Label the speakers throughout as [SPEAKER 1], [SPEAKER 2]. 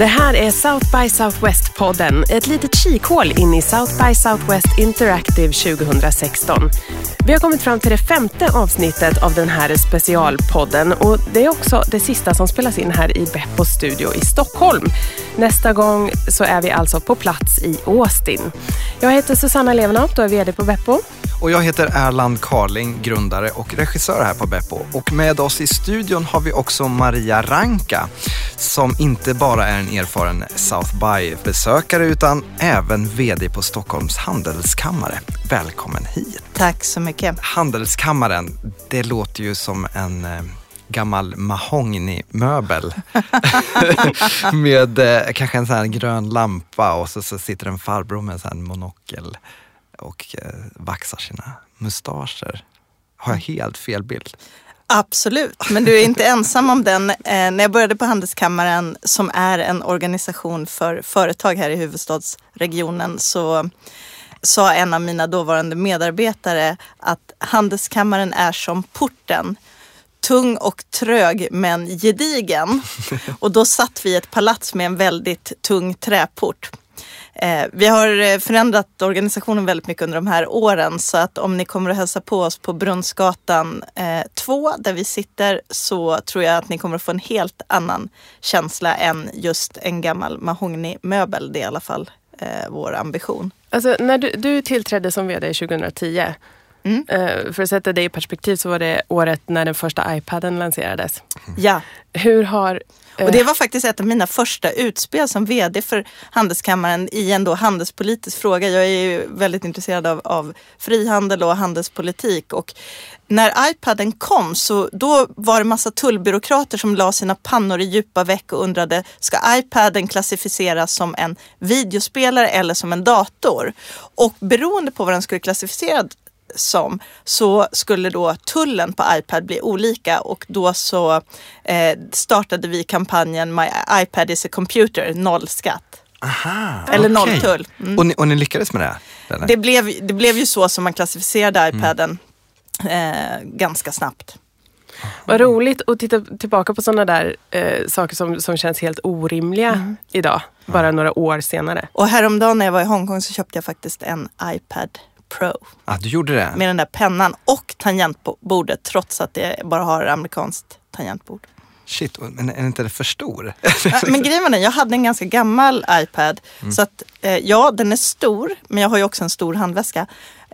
[SPEAKER 1] Det här är South by Southwest-podden, ett litet kikhål in i South by Southwest Interactive 2016. Vi har kommit fram till det femte avsnittet av den här specialpodden och det är också det sista som spelas in här i Beppos studio i Stockholm. Nästa gång så är vi alltså på plats i Austin. Jag heter Susanna Levenhaupt och är VD på Beppo.
[SPEAKER 2] Och jag heter Erland Carling, grundare och regissör här på Beppo. Och med oss i studion har vi också Maria Ranka som inte bara är en erfaren South by-besökare utan även VD på Stockholms handelskammare. Välkommen hit!
[SPEAKER 3] Tack så mycket.
[SPEAKER 2] Handelskammaren, det låter ju som en eh, gammal mahognymöbel med eh, kanske en sån här grön lampa och så, så sitter en farbror med en sån här monokel och eh, vaxar sina mustascher. Har jag helt fel bild?
[SPEAKER 3] Absolut, men du är inte ensam om den. Eh, när jag började på Handelskammaren som är en organisation för företag här i huvudstadsregionen så sa en av mina dåvarande medarbetare att Handelskammaren är som porten. Tung och trög men gedigen. Och då satt vi i ett palats med en väldigt tung träport. Eh, vi har eh, förändrat organisationen väldigt mycket under de här åren så att om ni kommer att hälsa på oss på Brunnsgatan 2 eh, där vi sitter så tror jag att ni kommer att få en helt annan känsla än just en gammal mahognymöbel. Det är i alla fall eh, vår ambition.
[SPEAKER 1] Alltså, när du, du tillträdde som VD 2010 Mm. För att sätta det i perspektiv så var det året när den första iPaden lanserades.
[SPEAKER 3] Ja.
[SPEAKER 1] Hur har Eh.
[SPEAKER 3] och det var faktiskt ett av mina första utspel som vd för Handelskammaren i en då handelspolitisk fråga. Jag är ju väldigt intresserad av, av frihandel och handelspolitik och när iPaden kom så då var det massa tullbyråkrater som la sina pannor i djupa veck och undrade ska iPaden klassificeras som en videospelare eller som en dator? Och beroende på vad den skulle klassificeras som så skulle då tullen på iPad bli olika och då så eh, startade vi kampanjen My iPad is a computer, noll skatt.
[SPEAKER 2] Aha,
[SPEAKER 3] Eller
[SPEAKER 2] okay.
[SPEAKER 3] noll tull. Mm.
[SPEAKER 2] Och, ni, och ni lyckades med det?
[SPEAKER 3] Eller? Det blev, det blev ju så som man klassificerade iPaden mm. eh, ganska snabbt.
[SPEAKER 1] Vad roligt att titta tillbaka på sådana där eh, saker som, som känns helt orimliga mm. idag, bara några år senare.
[SPEAKER 3] Och häromdagen när jag var i Hongkong så köpte jag faktiskt en iPad Pro.
[SPEAKER 2] Ah, du gjorde det?
[SPEAKER 3] Med den där pennan och tangentbordet trots att det bara har amerikanskt tangentbord.
[SPEAKER 2] Shit, men är inte det för stor?
[SPEAKER 3] ja, men grejen var den, jag hade en ganska gammal iPad. Mm. Så att eh, ja, den är stor, men jag har ju också en stor handväska.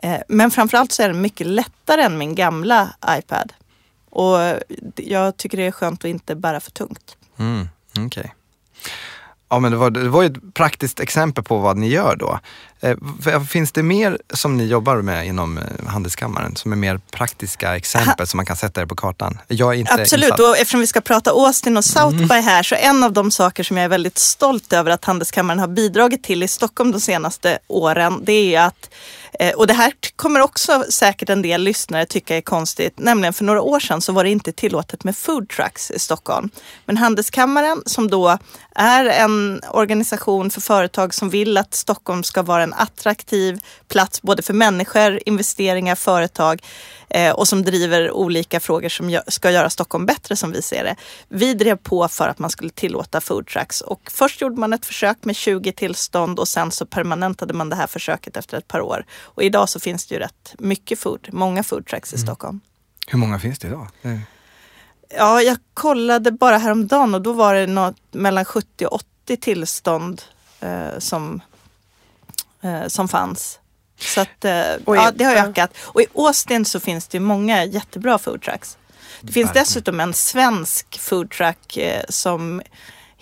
[SPEAKER 3] Eh, men framförallt så är den mycket lättare än min gamla iPad. Och jag tycker det är skönt att inte bära för tungt.
[SPEAKER 2] Mm, okay. Ja, men det var, det var ett praktiskt exempel på vad ni gör då. Eh, finns det mer som ni jobbar med inom eh, Handelskammaren som är mer praktiska exempel ha. som man kan sätta er på kartan?
[SPEAKER 3] Jag är inte Absolut, insatt. och eftersom vi ska prata Austin och South mm. by här så en av de saker som jag är väldigt stolt över att Handelskammaren har bidragit till i Stockholm de senaste åren, det är att Eh, och det här kommer också säkert en del lyssnare tycka är konstigt. Nämligen för några år sedan så var det inte tillåtet med food trucks i Stockholm. Men Handelskammaren som då är en organisation för företag som vill att Stockholm ska vara en attraktiv plats både för människor, investeringar, företag eh, och som driver olika frågor som ska göra Stockholm bättre som vi ser det. Vi drev på för att man skulle tillåta food trucks och först gjorde man ett försök med 20 tillstånd och sen så permanentade man det här försöket efter ett par år. Och idag så finns det ju rätt mycket food, många food trucks i mm. Stockholm.
[SPEAKER 2] Hur många finns det idag? Det...
[SPEAKER 3] Ja, jag kollade bara häromdagen och då var det något mellan 70 och 80 tillstånd eh, som, eh, som fanns. Så att, eh, ja, det har ökat. Och i Austin så finns det många jättebra food trucks. Det finns dessutom en svensk foodtruck eh, som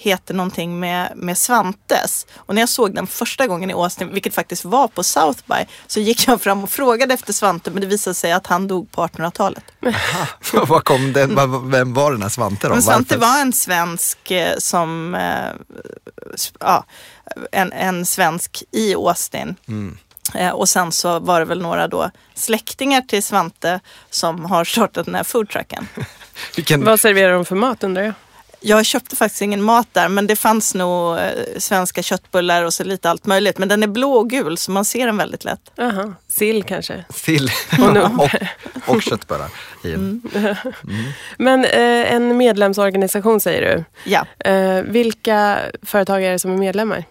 [SPEAKER 3] heter någonting med, med Svantes. Och när jag såg den första gången i Austin, vilket faktiskt var på South by, så gick jag fram och frågade efter Svante men det visade sig att han dog på 1800-talet.
[SPEAKER 2] Var kom den, vem var den här Svante då?
[SPEAKER 3] Men Svante var en svensk eh, som, eh, ja, en, en svensk i Austin. Mm. Eh, och sen så var det väl några då släktingar till Svante som har startat den här foodtrucken.
[SPEAKER 1] Vilken... Vad serverar de för mat undrar jag?
[SPEAKER 3] Jag köpte faktiskt ingen mat där men det fanns nog eh, svenska köttbullar och så lite allt möjligt. Men den är blå och gul så man ser den väldigt lätt.
[SPEAKER 1] Aha. Sill kanske?
[SPEAKER 2] Sill
[SPEAKER 1] Och
[SPEAKER 2] och, och köttbullar i en.
[SPEAKER 1] Men eh, en medlemsorganisation säger du.
[SPEAKER 3] Ja,
[SPEAKER 1] Eh, vilka företag är det som är medlemmar?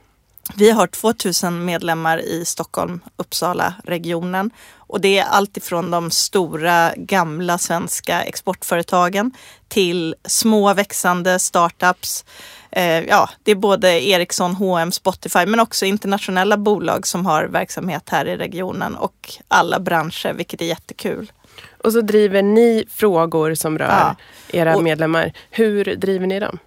[SPEAKER 3] Vi har 2000 medlemmar i Stockholm, Uppsala regionen. Och det är allt ifrån de stora gamla svenska exportföretagen till små växande startups. Eh, ja, det är både Ericsson, H&M, Spotify men också internationella bolag som har verksamhet här i regionen och alla branscher, vilket är jättekul.
[SPEAKER 1] Och så driver ni frågor som rör
[SPEAKER 3] Ja.
[SPEAKER 1] era
[SPEAKER 3] Och-
[SPEAKER 1] medlemmar. Hur driver ni dem?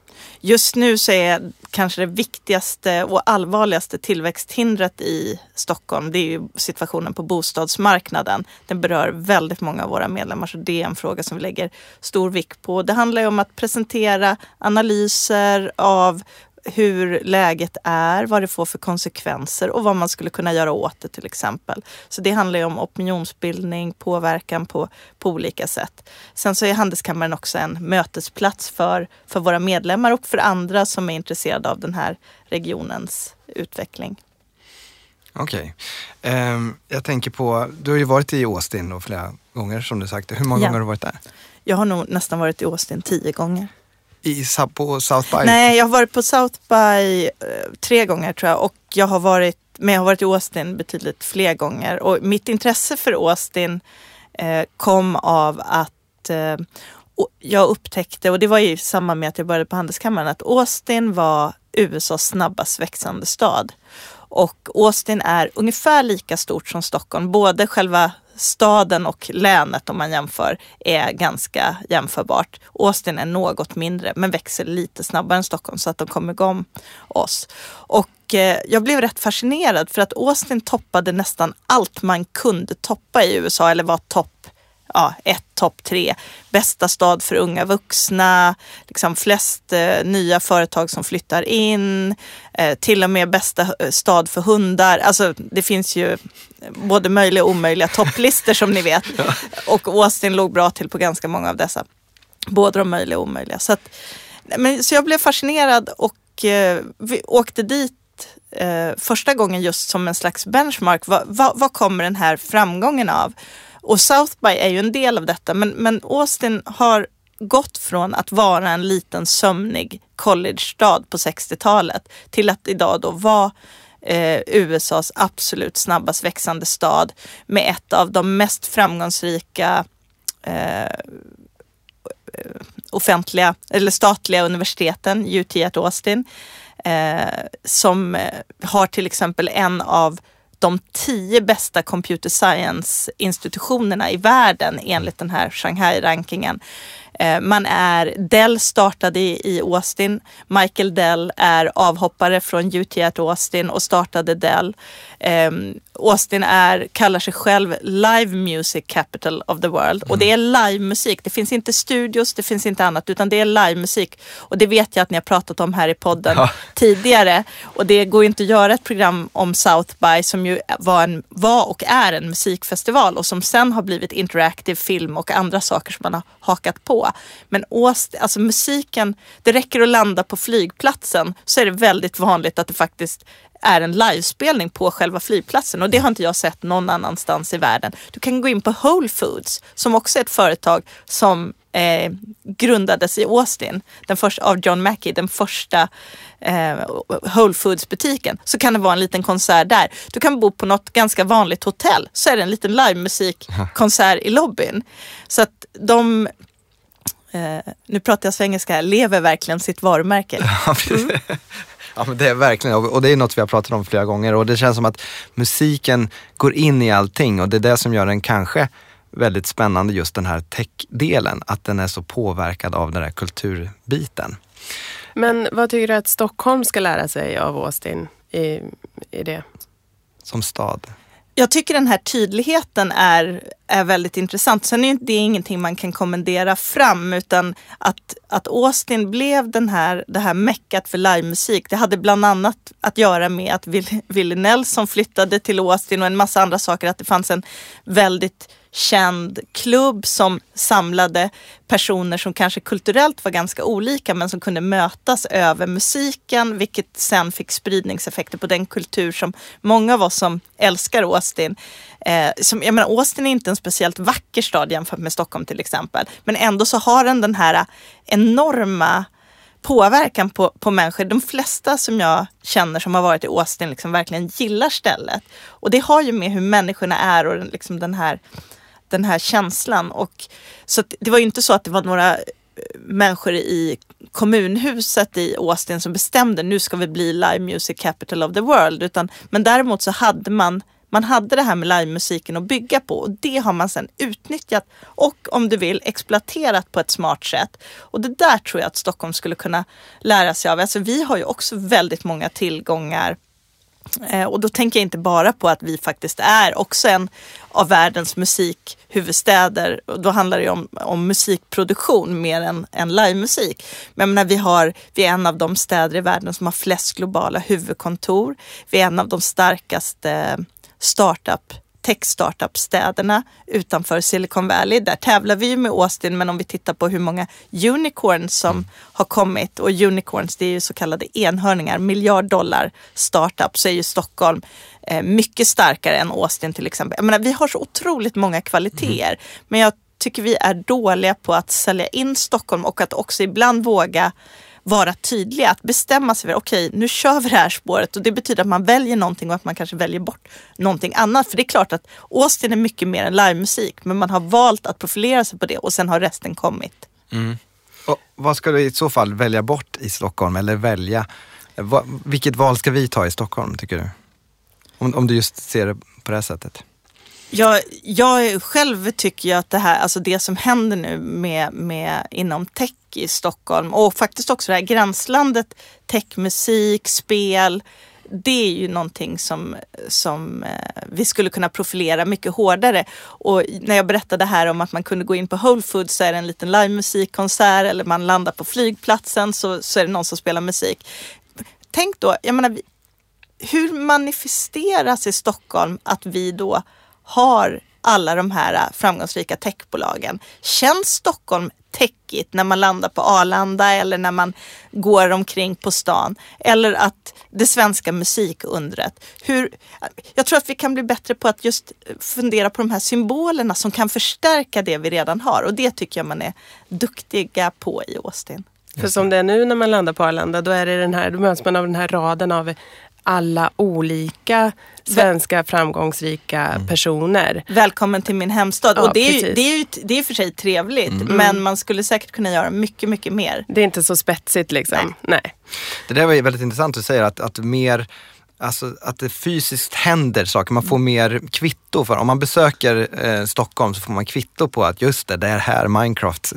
[SPEAKER 3] Just nu så är kanske det viktigaste och allvarligaste tillväxthindret i Stockholm, det är ju situationen på bostadsmarknaden. Den berör väldigt många av våra medlemmar, så det är en fråga som vi lägger stor vikt på. Det handlar ju om att presentera analyser av hur läget är, vad det får för konsekvenser och vad man skulle kunna göra åt det till exempel. Så det handlar ju om opinionsbildning, påverkan på, på olika sätt. Sen så är Handelskammaren också en mötesplats för, för våra medlemmar och för andra som är intresserade av den här regionens utveckling.
[SPEAKER 2] Okej. Ehm, jag tänker på, du har ju varit i Austin flera gånger som du sagt. Hur många
[SPEAKER 3] Ja.
[SPEAKER 2] gånger har du varit där?
[SPEAKER 3] Jag har nog nästan varit i Austin tio gånger.
[SPEAKER 2] I, på South by?
[SPEAKER 3] Nej, jag har varit på South by eh, tre gånger tror jag och jag har varit, men jag har varit i Austin betydligt fler gånger. Och mitt intresse för Austin eh, kom av att eh, jag upptäckte, och det var ju i samband med att jag började på Handelskammaren, att Austin var USAs snabbast växande stad. Och Austin är ungefär lika stort som Stockholm. Både själva staden och länet om man jämför är ganska jämförbart. Austin är något mindre men växer lite snabbare än Stockholm så att de kommer igång oss. Och eh, jag blev rätt fascinerad för att Austin toppade nästan allt man kunde toppa i USA eller var topp ja, ett, topp tre. Bästa stad för unga vuxna, liksom flest eh, nya företag som flyttar in, eh, till och med bästa eh, stad för hundar. Alltså det finns ju både möjliga och omöjliga topplistor som ni vet. Och Austin låg bra till på ganska många av dessa. Både de möjliga och omöjliga. Så, att, men, så jag blev fascinerad och eh, vi åkte dit eh, första gången just som en slags benchmark. Vad, vad, vad kommer den här framgången av? Och South by är ju en del av detta. Men, men Austin har gått från att vara en liten sömnig collegestad på 60-talet till att idag då vara eh, USAs absolut snabbast växande stad med ett av de mest framgångsrika eh, offentliga eller statliga universiteten, UT at Austin, eh, som eh, har till exempel en av de tio bästa computer science-institutionerna i världen enligt den här Shanghai-rankingen. Eh, Man är, Dell startade i, Austin. Michael Dell är avhoppare från UT at Austin och startade Dell. Eh, Austin är, kallar sig själv Live Music Capital of the World. Och det är livemusik. Det finns inte studios, det finns inte annat, utan det är livemusik. Och det vet jag att ni har pratat om här i podden
[SPEAKER 2] Ja.
[SPEAKER 3] tidigare. Och det går ju inte att göra ett program om South by som ju var, en, var och är en musikfestival och som sen har blivit interactive film och andra saker som man har hakat på. Men Austin, alltså musiken, det räcker att landa på flygplatsen så är det väldigt vanligt att det faktiskt är en livespelning på själva flygplatsen och det har inte jag sett någon annanstans i världen. Du kan gå in på Whole Foods som också är ett företag som eh, grundades i Austin den första, av John Mackey, den första eh, Whole Foods butiken. Så kan det vara en liten konsert där. Du kan bo på något ganska vanligt hotell så är det en liten livemusikkonsert i lobbyn. Så att de Eh, nu pratar jag svengelska här, lever verkligen sitt varumärke.
[SPEAKER 2] Ja, precis. Ja, men det är verkligen, och det är något vi har pratat om flera gånger och det känns som att musiken går in i allting och det är det som gör den kanske väldigt spännande just den här tech-delen, att den är så påverkad av den där kulturbiten.
[SPEAKER 1] Men vad tycker du att Stockholm ska lära sig av Austin i, i det?
[SPEAKER 2] Som stad.
[SPEAKER 3] Jag tycker den här tydligheten är, är väldigt intressant. Sen är det ingenting man kan kommendera fram utan att, att Austin blev den här, det här meckat för livemusik. Det hade bland annat att göra med att Willie Nelson flyttade till Austin och en massa andra saker. Att det fanns en väldigt känd klubb som samlade personer som kanske kulturellt var ganska olika men som kunde mötas över musiken vilket sen fick spridningseffekter på den kultur som många av oss som älskar Austin Eh, som, jag menar, Austin är inte en speciellt vacker stad jämfört med Stockholm till exempel. Men ändå så har den den här enorma påverkan på, på människor. De flesta som jag känner som har varit i Austin liksom verkligen gillar stället. Och det har ju med hur människorna är och liksom den här den här känslan. Och, så det var ju inte så att det var några eh, människor i kommunhuset i Austin som bestämde nu ska vi bli live music capital of the world. Utan, men däremot så hade man man hade det här med livemusiken att bygga på och det har man sedan utnyttjat och om du vill exploaterat på ett smart sätt. Och det där tror jag att Stockholm skulle kunna lära sig av. Alltså vi har ju också väldigt många tillgångar Eh, och då tänker jag inte bara på att vi faktiskt är också en av världens musikhuvudstäder. Och då handlar det om, om musikproduktion mer än, än livemusik. Men menar, vi, har, vi är en av de städer i världen som har flest globala huvudkontor. Vi är en av de starkaste startup tech-startup-städerna utanför Silicon Valley. Där tävlar vi med Austin, men om vi tittar på hur många unicorns som mm. har kommit och unicorns det är ju så kallade enhörningar, miljard dollar startup, så är ju Stockholm eh, mycket starkare än Austin till exempel. Jag menar, vi har så otroligt många kvaliteter, mm. men jag tycker vi är dåliga på att sälja in Stockholm och att också ibland våga vara tydliga, att bestämma sig för okej, okay, nu kör vi det här spåret och det betyder att man väljer någonting och att man kanske väljer bort någonting annat. För det är klart att Austin är mycket mer än livemusik, men man har valt att profilera sig på det och sen har resten kommit.
[SPEAKER 2] Mm. Och vad ska du i så fall välja bort i Stockholm eller välja? Vilket val ska vi ta i Stockholm tycker du? Om, om du just ser det på det här sättet.
[SPEAKER 3] Jag, jag själv tycker ju att det här, alltså det som händer nu med, med inom tech i Stockholm och faktiskt också det här gränslandet techmusik, spel. Det är ju någonting som, som eh, vi skulle kunna profilera mycket hårdare. Och när jag berättade här om att man kunde gå in på Whole Foods så är det en liten livemusikkonsert eller man landar på flygplatsen så, så är det någon som spelar musik. Tänk då, jag menar, hur manifesteras i Stockholm att vi då har alla de här eh, framgångsrika techbolagen. Känns Stockholm techigt när man landar på Arlanda eller när man går omkring på stan? Eller att det svenska musikundret. Hur, jag tror att vi kan bli bättre på att just fundera på de här symbolerna som kan förstärka det vi redan har och det tycker jag man är duktiga på i Austin.
[SPEAKER 1] För som det är nu när man landar på Arlanda, då, är det den här, då möts man av den här raden av alla olika svenska framgångsrika mm. personer.
[SPEAKER 3] Välkommen till min hemstad. Ja, och det är, ju, det, är ju, det är för sig trevligt mm. men man skulle säkert kunna göra mycket, mycket mer.
[SPEAKER 1] Det är inte så spetsigt liksom. Nej. Nej.
[SPEAKER 2] Det där var väldigt intressant du säger att, att mer Alltså att det fysiskt händer saker, man får mer kvitto för Om man besöker eh, Stockholm så får man kvitto på att just det, det är här Minecraft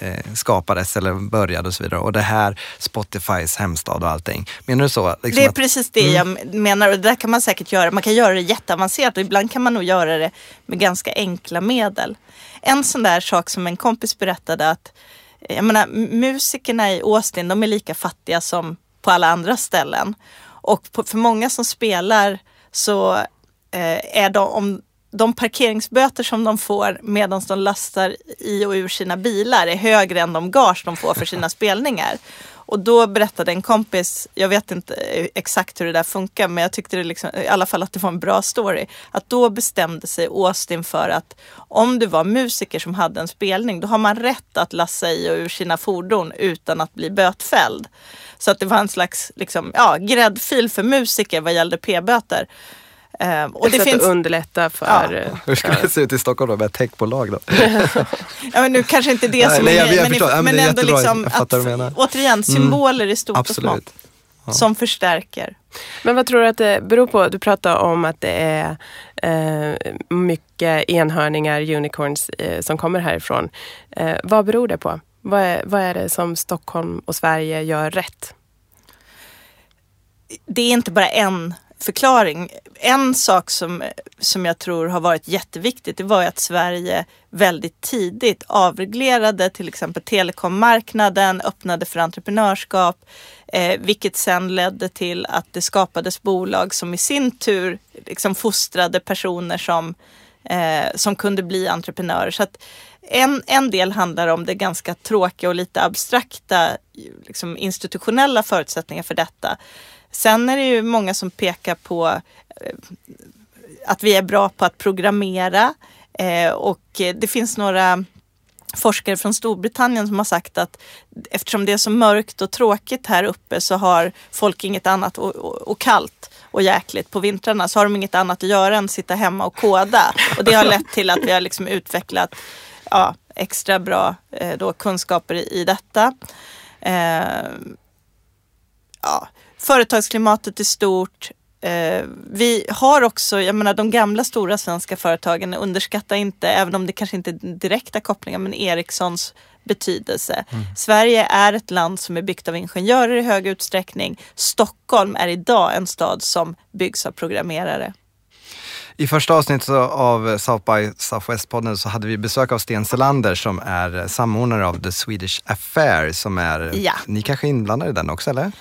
[SPEAKER 2] eh, eh, skapades eller började och så vidare. Och det här Spotifys hemstad och allting. Menar du så?
[SPEAKER 3] Liksom det är att, precis det mm. jag menar och det där kan man säkert göra. Man kan göra det jätteavancerat och ibland kan man nog göra det med ganska enkla medel. En sån där sak som en kompis berättade att jag menar, musikerna i Austin de är lika fattiga som på alla andra ställen. Och på, för många som spelar så eh, är de, om, de parkeringsböter som de får medan de lastar i och ur sina bilar är högre än de gage de får för sina spelningar. Och då berättade en kompis, jag vet inte exakt hur det där funkar, men jag tyckte det liksom, i alla fall att det var en bra story. Att då bestämde sig Austin för att om du var musiker som hade en spelning, då har man rätt att lassa i och ur sina fordon utan att bli bötfälld. Så att det var en slags liksom, ja, gräddfil för musiker vad gällde p-böter.
[SPEAKER 1] Um, och det finns... att underlätta för... Ja.
[SPEAKER 2] Eh, Hur skulle det se ut i Stockholm då med techbolag då?
[SPEAKER 3] ja, men nu kanske inte det som nej, är nej, men, men, men ändå liksom att, återigen, mm. symboler mm. i stort Absolut. och smått. Ja. Som förstärker.
[SPEAKER 1] Men vad tror du att det beror på? Du pratar om att det är eh, mycket enhörningar, unicorns, eh, som kommer härifrån. Eh, vad beror det på? Vad är, vad är det som Stockholm och Sverige gör rätt?
[SPEAKER 3] Det är inte bara en förklaring. En sak som, som jag tror har varit jätteviktigt det var ju att Sverige väldigt tidigt avreglerade till exempel telekommarknaden, öppnade för entreprenörskap, eh, vilket sen ledde till att det skapades bolag som i sin tur liksom fostrade personer som eh, som kunde bli entreprenörer. Så att en, en del handlar om det ganska tråkiga och lite abstrakta liksom institutionella förutsättningar för detta. Sen är det ju många som pekar på eh, att vi är bra på att programmera eh, och det finns några forskare från Storbritannien som har sagt att eftersom det är så mörkt och tråkigt här uppe så har folk inget annat och, och, och kallt och jäkligt på vintrarna så har de inget annat att göra än att sitta hemma och koda. Och det har lett till att vi har liksom utvecklat ja, extra bra eh, då, kunskaper i, i detta. Eh, ja, företagsklimatet är stort. Eh, vi har också, jag menar de gamla stora svenska företagen, underskatta inte, även om det kanske inte är direkta kopplingar, men Ericssons betydelse. Mm. Sverige är ett land som är byggt av ingenjörer i hög utsträckning. Stockholm är idag en stad som byggs av programmerare.
[SPEAKER 2] I första avsnittet av South by Southwest-podden så hade vi besök av Sten Selander som är samordnare av The Swedish Affair som är, ja. ni kanske är inblandade i den också eller?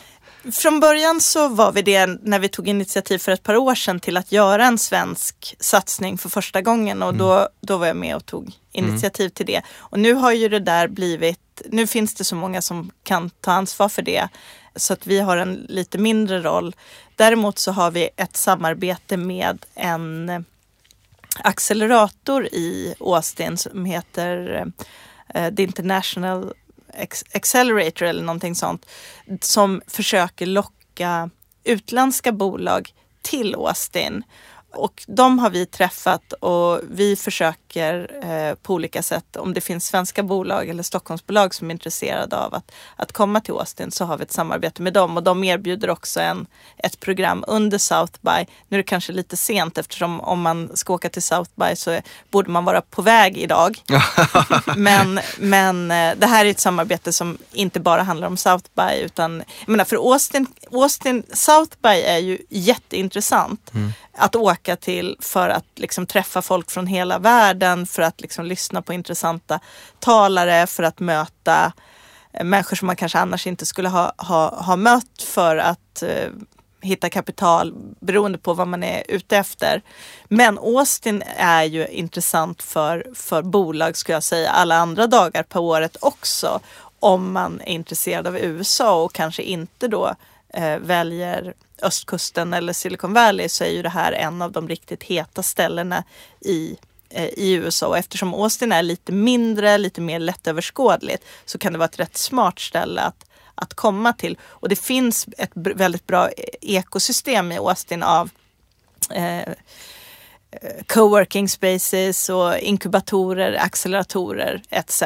[SPEAKER 3] Från början så var vi det när vi tog initiativ för ett par år sedan till att göra en svensk satsning för första gången och mm. då, då var jag med och tog initiativ mm. till det. Och nu har ju det där blivit, nu finns det så många som kan ta ansvar för det så att vi har en lite mindre roll. Däremot så har vi ett samarbete med en accelerator i Austin som heter uh, The International Accelerator eller någonting sånt som försöker locka utländska bolag till Austin. Och de har vi träffat och vi försöker eh, på olika sätt, om det finns svenska bolag eller Stockholmsbolag som är intresserade av att, att komma till Austin så har vi ett samarbete med dem och de erbjuder också en, ett program under South by. Nu är det kanske lite sent eftersom om man ska åka till South by så är, borde man vara på väg idag. men men eh, det här är ett samarbete som inte bara handlar om South by utan jag menar för Austin, Austin South by är ju jätteintressant. Mm att åka till för att liksom träffa folk från hela världen, för att liksom lyssna på intressanta talare, för att möta eh, människor som man kanske annars inte skulle ha, ha, ha mött för att eh, hitta kapital beroende på vad man är ute efter. Men Austin är ju intressant för, för bolag, skulle jag säga, alla andra dagar på året också. Om man är intresserad av USA och kanske inte då eh, väljer östkusten eller Silicon Valley så är ju det här en av de riktigt heta ställena i Eh, i USA och eftersom Austin är lite mindre, lite mer lättöverskådligt så kan det vara ett rätt smart ställe att, att komma till. Och det finns ett väldigt bra eh, ekosystem i Austin av eh, coworking spaces och inkubatorer, acceleratorer etc.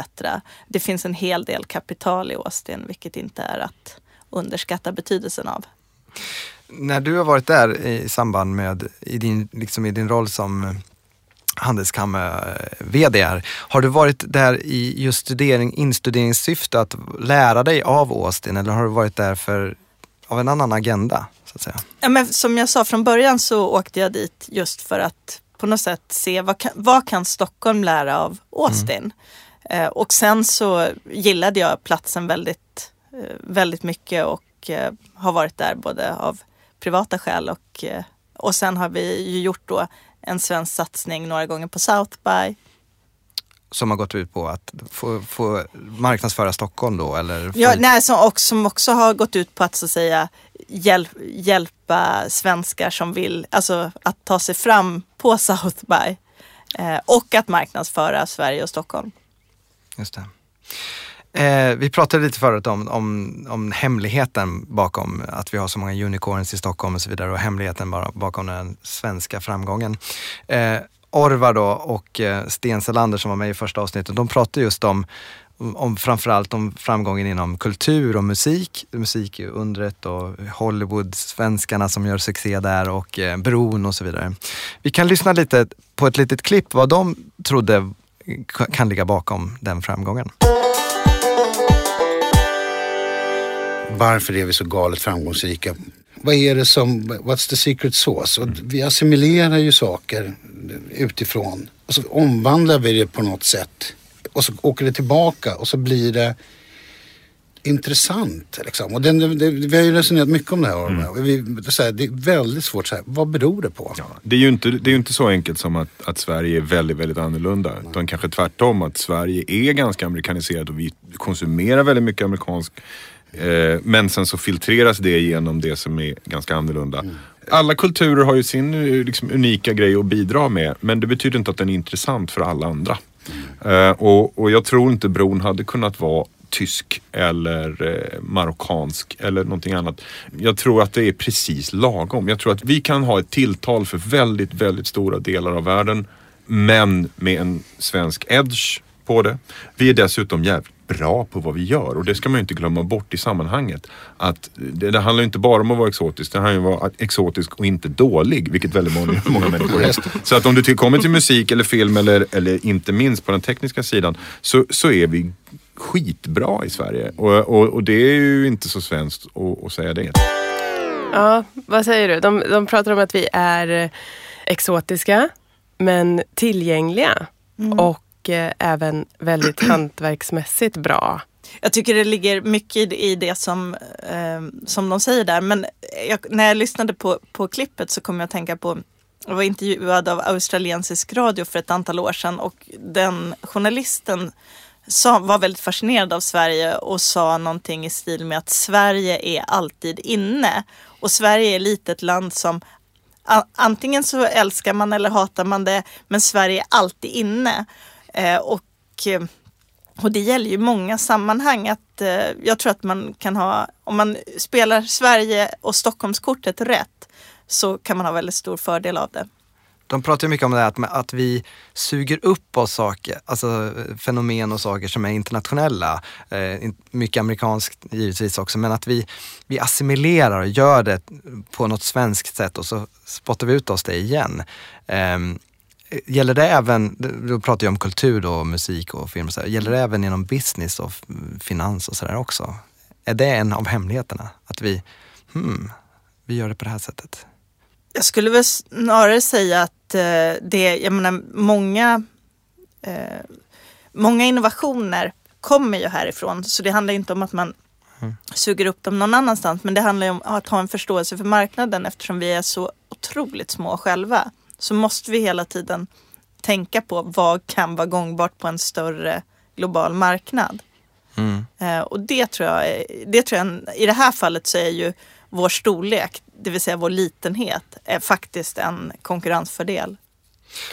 [SPEAKER 3] Det finns en hel del kapital i Austin vilket inte är att underskatta betydelsen av.
[SPEAKER 2] När du har varit där i samband med, i din, liksom i din roll som handelskammar-VD har du varit där i just studering, instuderingssyfte att lära dig av Austin eller har du varit där för, av en annan agenda? Så att säga?
[SPEAKER 3] Ja, men som jag sa från början så åkte jag dit just för att på något sätt se vad kan, vad kan Stockholm lära av Austin? Mm. Eh, och sen så gillade jag platsen väldigt, eh, väldigt mycket och eh, har varit där både av privata skäl och, eh, och sen har vi ju gjort då en svensk satsning några gånger på South by.
[SPEAKER 2] Som har gått ut på att få, få marknadsföra Stockholm då eller?
[SPEAKER 3] Ja, nej, som, och som också har gått ut på att så att säga hjälp, hjälpa svenskar som vill, alltså att ta sig fram på South by. Eh, och att marknadsföra Sverige och Stockholm.
[SPEAKER 2] Just det. Eh, vi pratade lite förut om, om, om hemligheten bakom att vi har så många unicorns i Stockholm och så vidare och hemligheten bakom den svenska framgången. Eh, Orvar då och eh, Sten Selander som var med i första avsnittet, de pratade just om om framförallt om framgången inom kultur och musik. Musik är undret och Hollywood, svenskarna som gör succé där och eh, Bron och så vidare. Vi kan lyssna lite på ett litet klipp vad de trodde kan ligga bakom den framgången.
[SPEAKER 4] Varför är vi så galet framgångsrika? Vad är det som, what's the secret sauce? Och vi assimilerar ju saker utifrån och så omvandlar vi det på något sätt och så åker det tillbaka och så blir det intressant. Liksom. Och den, det, vi har ju resonerat mycket om det här. Mm. Vi, det, här, det är väldigt svårt, så här, vad beror det på?
[SPEAKER 5] Ja, det är ju inte, det är inte så enkelt som att, att Sverige är väldigt, väldigt annorlunda. Nej. Utan kanske tvärtom, att Sverige är ganska amerikaniserat och vi konsumerar väldigt mycket amerikansk Eh, men sen så filtreras det genom det som är ganska annorlunda. Alla kulturer har ju sin eh, liksom, unika grej att bidra med men det betyder inte att den är intressant för alla andra. Mm. Och, och jag tror inte bron hade kunnat vara tysk eller eh, marockansk eller någonting annat. Jag tror att det är precis lagom. Jag tror att vi kan ha ett tilltal för väldigt, väldigt stora delar av världen. Men med en svensk edge på det. Vi är dessutom jävligt bra på vad vi gör och det ska man ju inte glömma bort i sammanhanget. Att det, det handlar inte bara om att vara exotisk, det handlar ju om att vara exotisk och inte dålig, vilket väldigt många, många människor är. Så att om du kommer till musik eller film eller, eller inte minst på den tekniska sidan så, så är vi skitbra i Sverige och, och, och det är ju inte så svenskt att, att säga det.
[SPEAKER 1] Ja, vad säger du? De, de pratar om att vi är eh, exotiska men tillgängliga mm. och eh, även väldigt hantverksmässigt bra.
[SPEAKER 3] Jag tycker det ligger mycket i det som, eh, som de säger där. Men jag, när jag lyssnade på, på klippet så kom jag att tänka på jag var intervjuad av australiensisk radio för ett antal år sedan och den journalisten sa, var väldigt fascinerad av Sverige och sa någonting i stil med att Sverige är alltid inne. Och Sverige är lite ett land som antingen så älskar man eller hatar man det, men Sverige är alltid inne. Eh, och, eh, och det gäller ju många sammanhang att eh, jag tror att man kan ha, om man spelar Sverige och Stockholmskortet rätt så kan man ha väldigt stor fördel av det
[SPEAKER 2] de pratar mycket om det här att, att vi suger upp oss saker, alltså fenomen och saker som är internationella. Eh, mycket amerikanskt givetvis också, men att vi, vi assimilerar och gör det på något svenskt sätt och så spottar vi ut oss det igen. Eh, Gäller det även, då pratar jag om kultur då, musik och film, och så här. gäller det även inom business och finans och sådär också? Är det en av hemligheterna? Att vi, hmm, vi gör det på det här sättet?
[SPEAKER 3] Jag skulle väl snarare säga att eh, det, jag menar många, eh, många innovationer kommer ju härifrån. Så det handlar inte om att man mm. suger upp dem någon annanstans. Men det handlar om att ha en förståelse för marknaden eftersom vi är så otroligt små själva. Så måste vi hela tiden tänka på vad kan vara gångbart på en större global marknad. Mm. Eh, och det tror jag, det tror jag, i det här fallet så är ju vår storlek, det vill säga vår litenhet, är faktiskt en konkurrensfördel.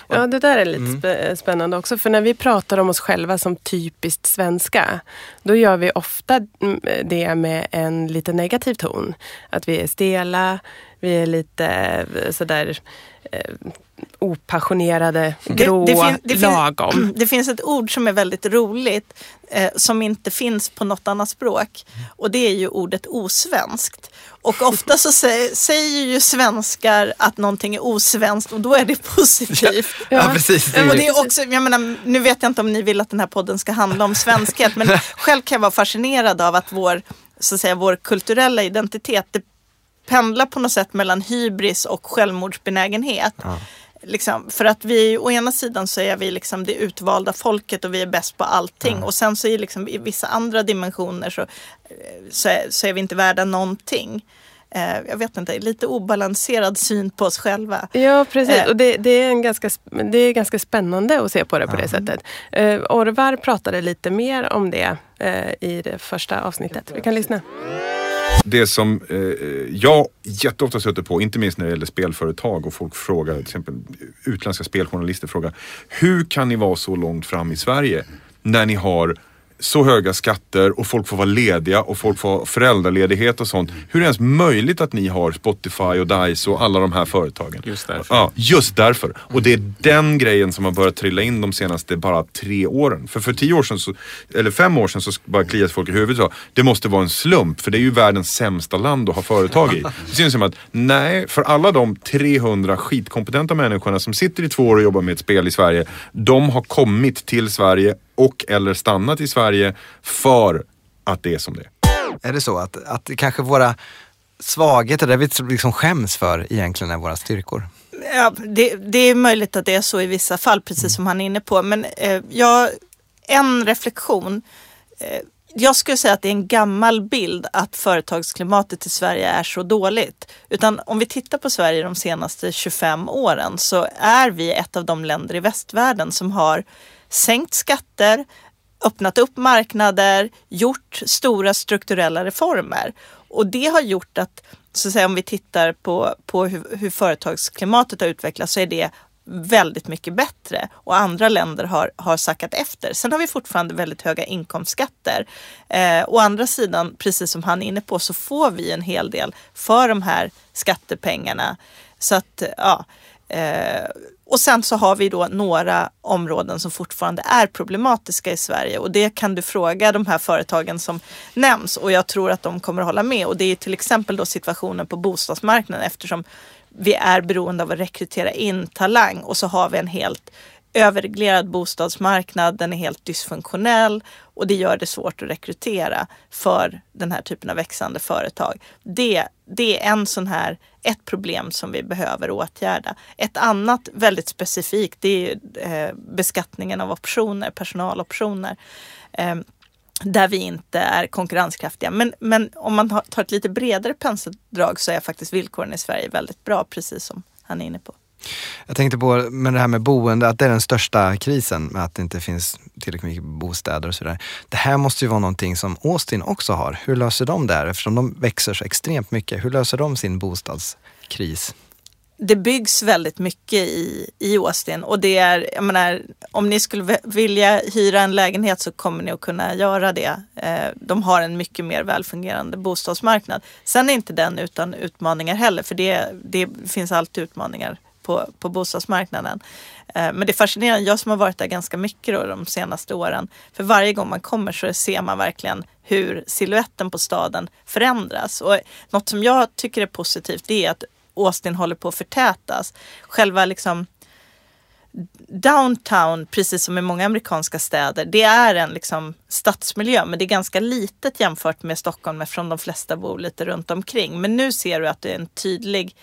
[SPEAKER 1] Ja, det där är lite mm. spännande också. För när vi pratar om oss själva som typiskt svenska, då gör vi ofta det med en lite negativ ton. Att vi är stela, vi är lite eh, sådär eh, opassionerade, gråa, det, det, fin, det lagom.
[SPEAKER 3] Fin, det finns ett ord som är väldigt roligt eh, som inte finns på något annat språk och det är ju ordet osvenskt. Och ofta så säger, säger ju svenskar att någonting är osvenskt och då är det positivt.
[SPEAKER 2] Ja, ja precis.
[SPEAKER 3] Det och det är också, jag menar, nu vet jag inte om ni vill att den här podden ska handla om svenskhet men själv kan jag vara fascinerad av att vår, så att säga, vår kulturella identitet det pendlar på något sätt mellan hybris och självmordsbenägenhet. Ja. Liksom, för att vi, å ena sidan så är vi liksom det utvalda folket och vi är bäst på allting. Ja. Och sen så är liksom, i vissa andra dimensioner så, så, är, så är vi inte värda någonting. Eh, jag vet inte, lite obalanserad syn på oss själva.
[SPEAKER 1] Ja, precis. Eh. Och det, det, är en ganska, det är ganska spännande att se på det på det sättet. Eh, Orvar pratade lite mer om det eh, i det första avsnittet. Vi kan lyssna.
[SPEAKER 5] Det som eh, jag jätteofta stöter på, inte minst när det gäller spelföretag och folk frågar, till exempel utländska speljournalister frågar, hur kan ni vara så långt fram i Sverige när ni har så höga skatter och folk får vara lediga och folk får föräldraledighet och sånt. Hur är det ens möjligt att ni har Spotify och Dice och alla de här företagen?
[SPEAKER 2] Just därför.
[SPEAKER 5] Ja, just därför. Och det är den grejen som har börjat trilla in de senaste bara tre åren. För för tio år sedan, så, eller fem år sedan så bara kliade folk i huvudet och sa det måste vara en slump för det är ju världens sämsta land att ha företag i. Det syns som att nej, för alla de 300 skitkompetenta människorna som sitter i två år och jobbar med ett spel i Sverige. De har kommit till Sverige och eller stannat i Sverige för att det är som det är.
[SPEAKER 2] Är det så att, att kanske våra svagheter, det vi liksom skäms för egentligen är våra styrkor?
[SPEAKER 3] Ja, det, det är möjligt att det är så i vissa fall, precis som han är inne på. Men eh, jag, en reflektion. Eh, jag skulle säga att det är en gammal bild att företagsklimatet i Sverige är så dåligt. Utan om vi tittar på Sverige de senaste 25 åren så är vi ett av de länder i västvärlden som har sänkt skatter, öppnat upp marknader, gjort stora strukturella reformer. Och det har gjort att, så att säga, om vi tittar på, på hur, hur företagsklimatet har utvecklats så är det väldigt mycket bättre och andra länder har, har sackat efter. Sen har vi fortfarande väldigt höga inkomstskatter. Eh, å andra sidan, precis som han är inne på, så får vi en hel del för de här skattepengarna. Så att, ja. Eh, och sen så har vi då några områden som fortfarande är problematiska i Sverige. Och det kan du fråga de här företagen som nämns. Och jag tror att de kommer att hålla med. Och det är till exempel då situationen på bostadsmarknaden eftersom vi är beroende av att rekrytera in talang. Och så har vi en helt överreglerad bostadsmarknad, den är helt dysfunktionell och det gör det svårt att rekrytera för den här typen av växande företag. Det, det är en sån här, ett problem som vi behöver åtgärda. Ett annat väldigt specifikt det är eh, beskattningen av optioner, personaloptioner. Eh, där vi inte är konkurrenskraftiga. Men, men om man tar ett lite bredare penseldrag så är faktiskt villkoren i Sverige väldigt bra, precis som han är inne på.
[SPEAKER 2] Jag tänkte på med det här med boende, att det är den största krisen med att det inte finns tillräckligt mycket bostäder och sådär. Det här måste ju vara någonting som Austin också har. Hur löser de det här? Eftersom de växer så extremt mycket. Hur löser de sin bostadskris?
[SPEAKER 3] det byggs väldigt mycket i, i Austin och det är, jag menar, om ni skulle vilja hyra en lägenhet så kommer ni att kunna göra det. Eh, de har en mycket mer välfungerande bostadsmarknad. Sen är inte den utan utmaningar heller, för det, det finns alltid utmaningar på, på bostadsmarknaden. Eh, men det är fascinerande, jag som har varit där ganska mycket då, de senaste åren, för varje gång man kommer så ser man verkligen hur siluetten på staden förändras. Och något som jag tycker är positivt det är att Austin håller på att förtätas. Själva liksom downtown, precis som i många amerikanska städer, det är en liksom stadsmiljö men det är ganska litet jämfört med Stockholm eftersom de flesta bor lite runt omkring. Men nu ser du att det är en tydlig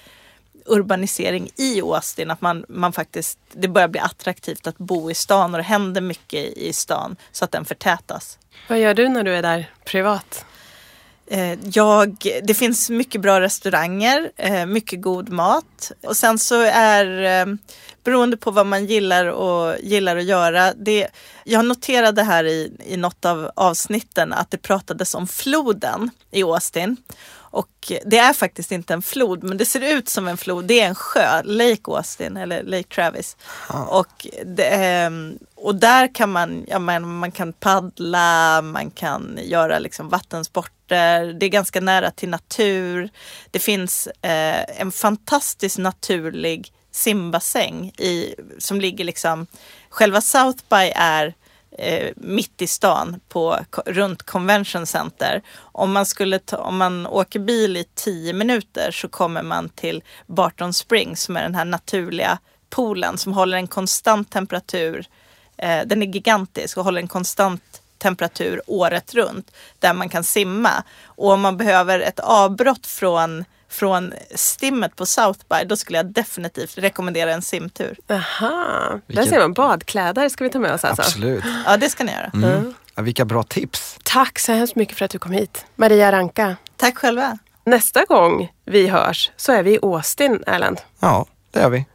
[SPEAKER 3] urbanisering i Austin, att man, man faktiskt, det börjar bli attraktivt att bo i stan och det händer mycket i stan så att den förtätas.
[SPEAKER 1] Vad gör du när du är där privat?
[SPEAKER 3] Eh, jag, det finns mycket bra restauranger, eh, mycket god mat. Och sen så är, eh, beroende på vad man gillar och gillar att göra. Det, jag noterade här i, i något av avsnitten att det pratades om floden i Austin. Och det är faktiskt inte en flod, men det ser ut som en flod. Det är en sjö, Lake Austin eller Lake Travis. Ah. Och, det, ehm, och där kan man, ja, man, man kan paddla, man kan göra liksom vattensporter. Det är ganska nära till natur. Det finns eh, en fantastisk naturlig simbassäng i, som ligger liksom, själva South by är eh, mitt i stan på, runt Convention Center. Om man, skulle ta, om man åker bil i tio minuter så kommer man till Barton Springs som är den här naturliga poolen som håller en konstant temperatur. Eh, den är gigantisk och håller en konstant temperatur året runt där man kan simma. Och om man behöver ett avbrott från från stimmet på South by, då skulle jag definitivt rekommendera en simtur.
[SPEAKER 1] Aha, Vilket... där ser man badkläder ska vi ta med oss alltså.
[SPEAKER 2] Absolut.
[SPEAKER 3] Ja, det ska ni göra. Mm.
[SPEAKER 2] Mm. Ja, vilka bra tips.
[SPEAKER 1] Tack så hemskt mycket för att du kom hit. Maria Ranka.
[SPEAKER 3] Tack själva.
[SPEAKER 1] Nästa gång vi hörs så är vi i Austin, Erland.
[SPEAKER 2] Ja, det är vi.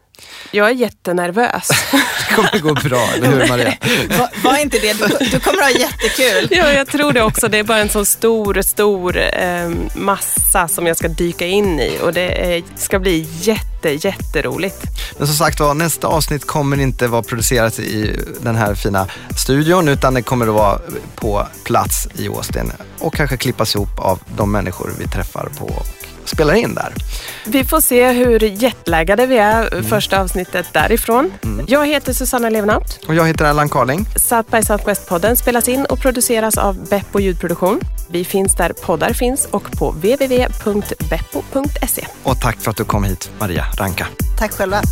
[SPEAKER 1] Jag är jättenervös.
[SPEAKER 2] det kommer gå bra, eller hur Maria?
[SPEAKER 3] Var, var inte det. Du, du, kommer ha jättekul.
[SPEAKER 1] Ja, jag tror det också. Det är bara en sån stor, stor eh, massa som jag ska dyka in i och det är, ska bli jätte, jätteroligt.
[SPEAKER 2] Men som sagt var, nästa avsnitt kommer inte vara producerat i den här fina studion utan det kommer att vara på plats i Austin och kanske klippas ihop av de människor vi träffar på spelar in där.
[SPEAKER 1] Vi får se hur jetlaggade vi är mm. första avsnittet därifrån. Mm. Jag heter Susanna Levenhaupt.
[SPEAKER 2] Och jag heter Allan Carling.
[SPEAKER 1] South by Southwest-podden spelas in och produceras av Beppo ljudproduktion. Vi finns där poddar finns och på www.beppo.se.
[SPEAKER 2] Och tack för att du kom hit, Maria Ranka.
[SPEAKER 3] Tack själva.